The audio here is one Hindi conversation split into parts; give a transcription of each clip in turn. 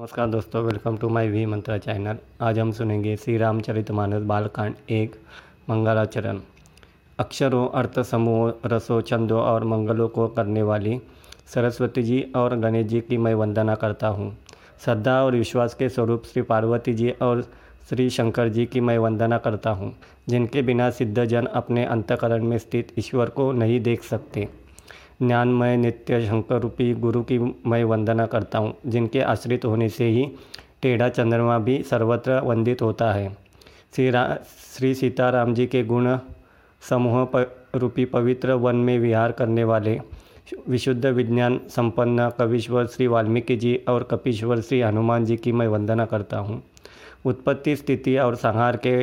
नमस्कार दोस्तों welcome to my V Mantra channel आज हम सुनेंगे श्री रामचरित मानस बालकांड एक मंगलाचरण। अक्षरों, अर्थ समूह, रसों, छंदों और मंगलों को करने वाली सरस्वती जी और गणेश जी की मैं वंदना करता हूँ। श्रद्धा और विश्वास के स्वरूप श्री पार्वती जी और श्री शंकर जी की मैं वंदना करता हूँ, जिनके बिना सिद्धजन अपने अंतकरण में स्थित ईश्वर को नहीं देख सकते। ज्ञानमय नित्य शंकर रूपी गुरु की मैं वंदना करता हूँ जिनके आश्रित होने से ही टेढ़ा चंद्रमा भी सर्वत्र वंदित होता है। श्री रा श्री सीताराम जी के गुण समूह प, रूपी पवित्र वन में विहार करने वाले विशुद्ध विज्ञान संपन्न कविश्वर श्री वाल्मीकि जी और कपीश्वर श्री हनुमान जी की मैं वंदना करता हूँ। उत्पत्ति स्थिति और संहार के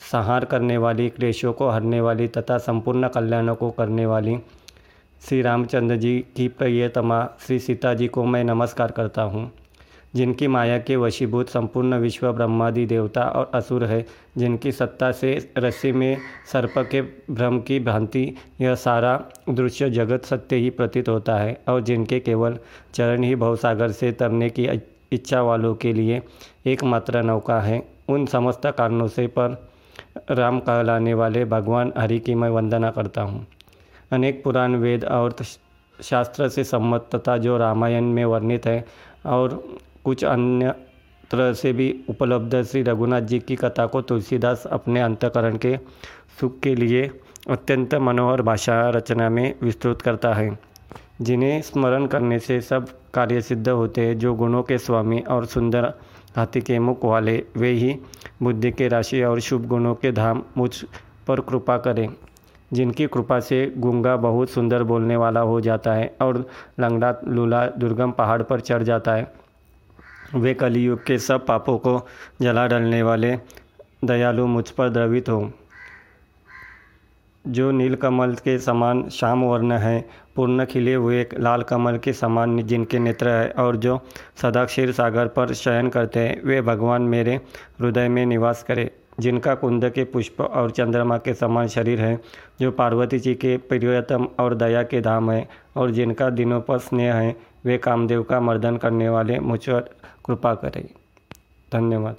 संहार करने वाली क्लेशों को हरने वाली तथा संपूर्ण कल्याणों को करने वाली श्री रामचंद्र जी की प्रियतमा श्री सीता जी को मैं नमस्कार करता हूँ। जिनकी माया के वशीभूत संपूर्ण विश्व ब्रह्मादि देवता और असुर है, जिनकी सत्ता से रस्सी में सर्प के भ्रम की भ्रांति, यह सारा दृश्य जगत सत्य ही प्रतीत होता है और जिनके केवल चरण ही भवसागर से तरने की इच्छा वालों के लिए एकमात्र नौका है। उन समस्त कारणों से पर राम कहलाने वाले भगवान हरि की मैं वंदना करता हूँ। अनेक पुराण वेद और शास्त्र से सम्मत तथा जो रामायण में वर्णित है और कुछ अन्य तरह से भी उपलब्ध श्री रघुनाथ जी की कथा को तुलसीदास अपने अंतकरण के सुख के लिए अत्यंत मनोहर भाषा रचना में विस्तृत करता है। जिन्हें स्मरण करने से सब कार्य सिद्ध होते हैं। जो गुणों के स्वामी और सुंदर हाथी के मुख वाले, वे ही बुद्धि के राशि और शुभ गुणों के धाम मुझ पर कृपा करें। जिनकी कृपा से गूँगा बहुत सुंदर बोलने वाला हो जाता है और लंगड़ा लूला दुर्गम पहाड़ पर चढ़ जाता है। वे कलयुग के सब पापों को जला डालने वाले दयालु मुझ पर द्रवित हो। जो नीलकमल के समान श्याम वर्ण है, पूर्ण खिले हुए लाल कमल के समान जिनके नेत्र है और जो सदा क्षीर सागर पर शयन करते हैं, वे भगवान मेरे हृदय में निवास करें। जिनका कुंद के पुष्प और चंद्रमा के समान शरीर है, जो पार्वती जी के प्रियतम और दया के धाम है और जिनका दिनों पर स्नेह है, वे कामदेव का मर्दन करने वाले मुझ पर कृपा करें। धन्यवाद।